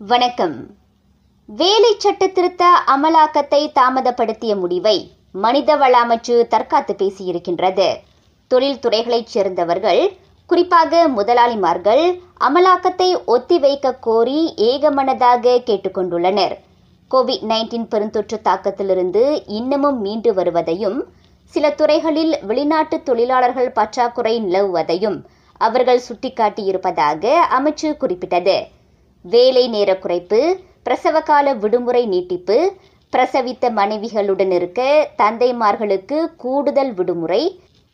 வணக்கம். வேலை சட்ட திருத்த அமலாக்கத்தை தாமதப்படுத்திய முடிவை மனிதவள அமைச்சு தற்காத்து பேசியிருக்கின்றது. தொழில்துறைகளைச் சேர்ந்தவர்கள் குறிப்பாக முதலாளிமார்கள் அமலாக்கத்தை ஒத்திவைக்க கோரி ஏகமனதாக கேட்டுக்கொண்டுள்ளனர். கோவிட் நைன்டீன் பெருந்தொற்று தாக்கத்திலிருந்து இன்னமும் மீண்டு வருவதையும் சில துறைகளில் வெளிநாட்டு தொழிலாளர்கள் பற்றாக்குறை நிலவுவதையும் அவர்கள் சுட்டிக்காட்டியிருப்பதாக அமைச்சு குறிப்பிட்டது. வேலை நேர குறைப்பு பிரசவகால விடுமுறை நீட்டிப்பு பிரசவித்த மனைவிகளுடன் இருக்க தந்தைமார்களுக்கு கூடுதல் விடுமுறை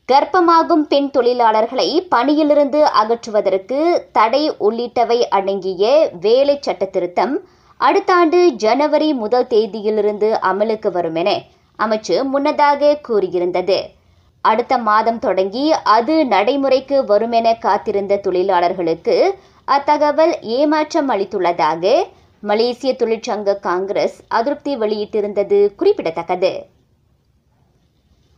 கர்ப்பமாகும் பெண் தொழிலாளர்களை பணியிலிருந்து அகற்றுவதற்கு தடை உள்ளிட்டவை அடங்கிய வேலை சட்ட திருத்தம் அடுத்த ஆண்டு ஜனவரி முதல் தேதியிலிருந்து அமலுக்கு வரும் என அமைச்சு முன்னதாக கூறியிருந்தது. அடுத்த மாதம் தொடங்கி அது நடைமுறைக்கு வரும் என காத்திருந்த தொழிலாளர்களுக்கு அத்தகவல் ஏமாற்றம் அளித்துள்ளதாக மலேசிய தொழிற்சங்க காங்கிரஸ் அதிருப்தி வெளியிட்டிருந்தது குறிப்பிடத்தக்கது.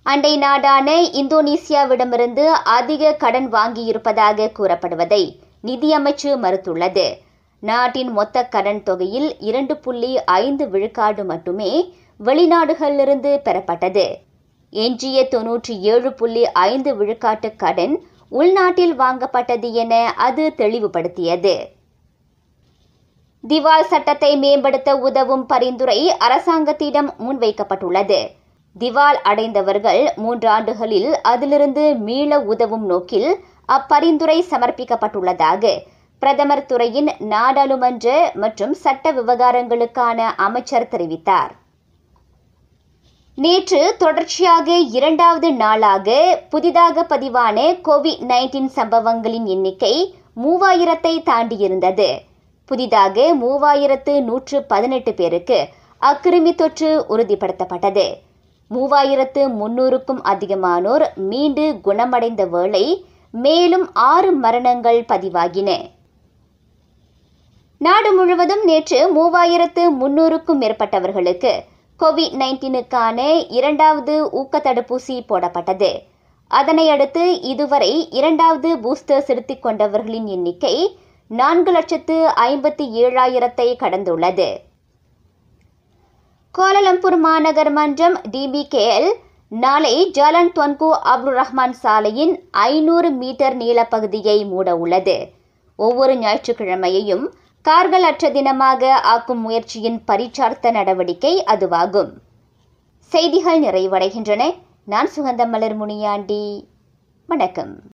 அண்டை நாடான இந்தோனேசியாவிடமிருந்து அதிக கடன் வாங்கியிருப்பதாக கூறப்படுவதை நிதியமைச்சு மறுத்துள்ளது. நாட்டின் மொத்த கடன் தொகையில் இரண்டு புள்ளி ஐந்து விழுக்காடு மட்டுமே வெளிநாடுகளிலிருந்து பெறப்பட்டது. எஞ்சிய தொன்னூற்றி ஏழு புள்ளி ஐந்து விழுக்காட்டு கடன் உள்நாட்டில் வாங்கப்பட்டது என அது தெளிவுபடுத்தியது. திவால் சட்டத்தை மேம்படுத்த உதவும் பரிந்துரை அரசாங்கத்திடம் முன்வைக்கப்பட்டுள்ளது. திவால் அடைந்தவர்கள் மூன்றாண்டுகளில் அதிலிருந்து மீள உதவும் நோக்கில் அப்பரிந்துரை சமர்ப்பிக்கப்பட்டுள்ளதாக பிரதமர் துறையின் நாடாளுமன்ற மற்றும் சட்ட விவகாரங்களுக்கான அமைச்சர் தெரிவித்தார். நேற்று தொடர்ச்சியாக இரண்டாவது நாளாக புதிதாக பதிவான கோவிட் நைன்டீன் சம்பவங்களின் எண்ணிக்கை மூவாயிரத்தை தாண்டியிருந்தது. புதிதாக மூவாயிரத்து நூற்று பதினெட்டு பேருக்கு அக்கிருமி தொற்று உறுதிப்படுத்தப்பட்டது. மூவாயிரத்து முன்னூறுக்கும் அதிகமானோர் மீண்டு குணமடைந்த வேளை மேலும் ஆறு மரணங்கள் பதிவாகின. நாடு முழுவதும் நேற்று மூவாயிரத்து முன்னூறுக்கும் மேற்பட்டவர்களுக்கு கோவிட் நைன்டீனுக்கான இரண்டாவது ஊக்க தடுப்பூசி போடப்பட்டது. அதனை அடுத்து இதுவரை இரண்டாவது பூஸ்டர் செலுத்திக் கொண்டவர்களின் எண்ணிக்கை நான்கு லட்சத்து ஐம்பத்தி ஏழாயிரத்தை கடந்துள்ளது. கோலலம்பூர் மாநகர் மன்றம் டிபிகேஎல் நாளை ஜாலன் தொன்கு அப்துல் ரஹ்மான் சாலையின் ஐநூறு மீட்டர் நீளப்பகுதியை மூட உள்ளது ஒவ்வொரு ஞாயிற்றுக்கிழமையையும் கார்கள் அற்ற தினமாக ஆக்கும் முயற்சியின் பரிச்சார்த்த நடவடிக்கை அதுவாகும். செய்திகள் நிறைவடைகின்றன. நான் சுகந்தமலர் முனியாண்டி வணக்கம்.